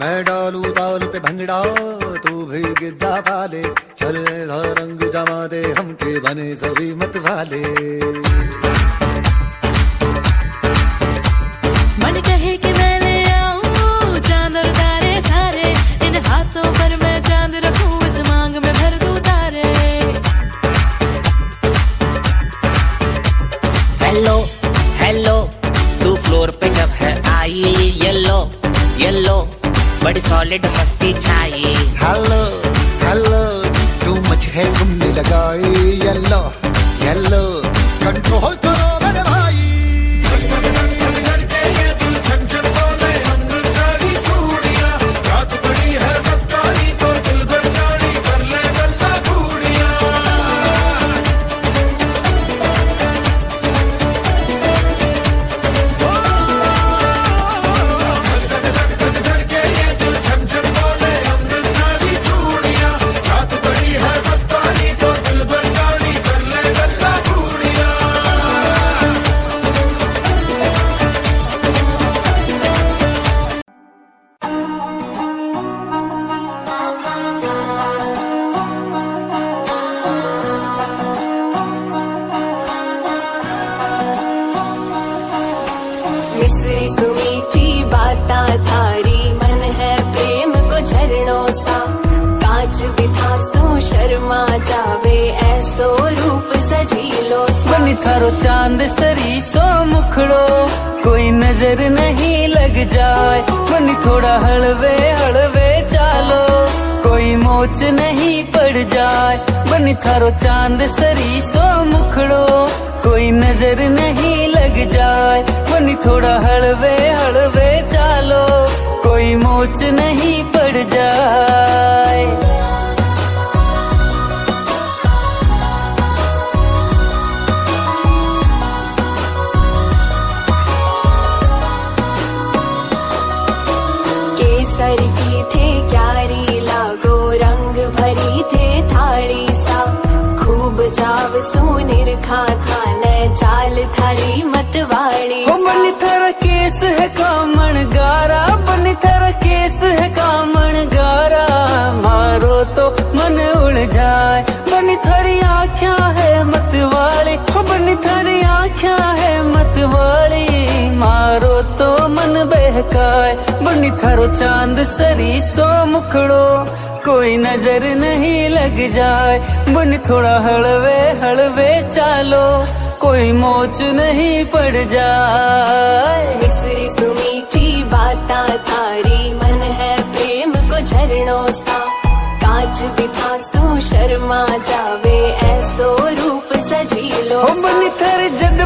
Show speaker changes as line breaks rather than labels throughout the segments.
मैं डालू ताल पे भंगड़ा तू भी गिद्दा पाले। चले रंग जमा दे हम के बने सभी मत वाले
बड़ी सॉलिड
मिश्री सुमीठी बाता थारी। मन है प्रेम को झरणों सा। कांच बिथा सो शर्मा जावे। ऐसो रूप सजीलो
बनी थारो चाँद सरी सो मुखड़ो। कोई नज़र नहीं लग जाए। बनी थोड़ा हलवे हलवे चालो। कोई मोच नहीं पड़ जाए। बनी थारो चाँद सरी सो मुखड़ो। कोई नज़र नहीं लग जाए। बनी थोड़ा हलवे हलवे चालो। कोई मोच नहीं पड़ जाए।
केसर की थे क्यारी, लागो रंग भरी थे थाली सा। खूब जाव सुनिर खा खाने चाल थारी मतवाड़ी
ओ बनी थारा केस है कामण गारा बनी थारा केस है कामण गारा। मारो तो मन उड़ जाए बनी थारी आँखियाँ है मतवाली। ओ बनी थारी आँखियाँ है मतवाली। मारो तो मन बहकाए बनी थारो चाँद सरी सो मुखड़ो। कोई नज़र नहीं लग जाए बनी थोड़ा हलवे हलवे चालो। कोई मोच नहीं पड़ जाए।
मिश्री सुमीठी बाता थारी मन है प्रेम को झरणों सा। काज बिथा सु शर्मा जावे ऐसो रूप सजी
लो बनी थर जद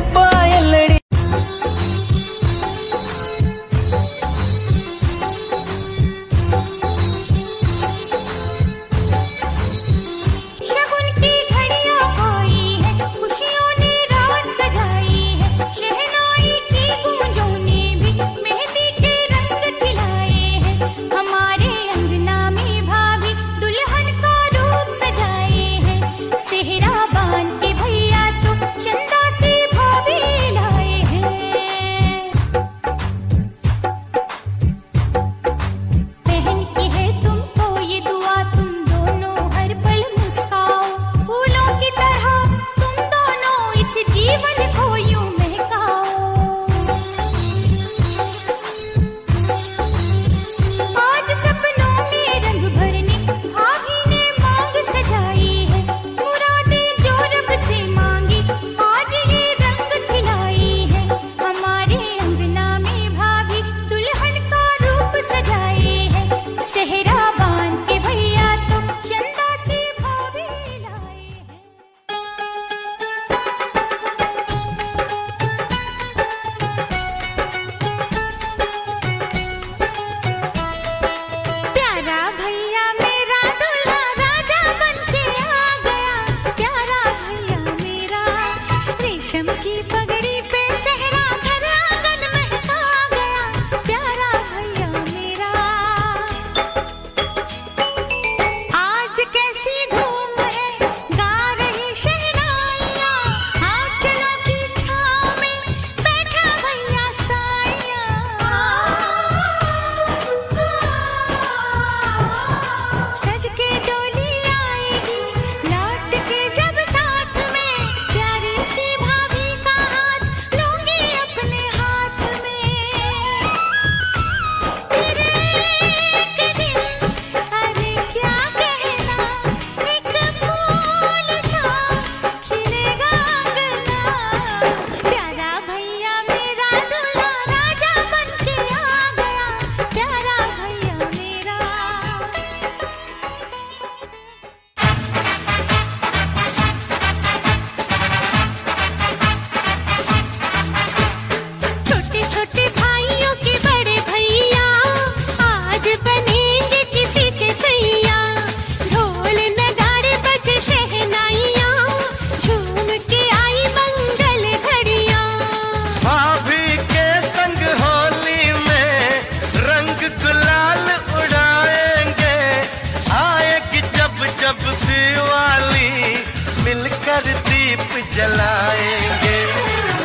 जलाएँगे।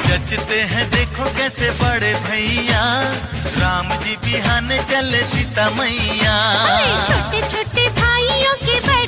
जचते हैं, देखो कैसे बड़े भैया। राम जी बिहान चले सीता मैया
छोटे छोटे भाइयों के बड़े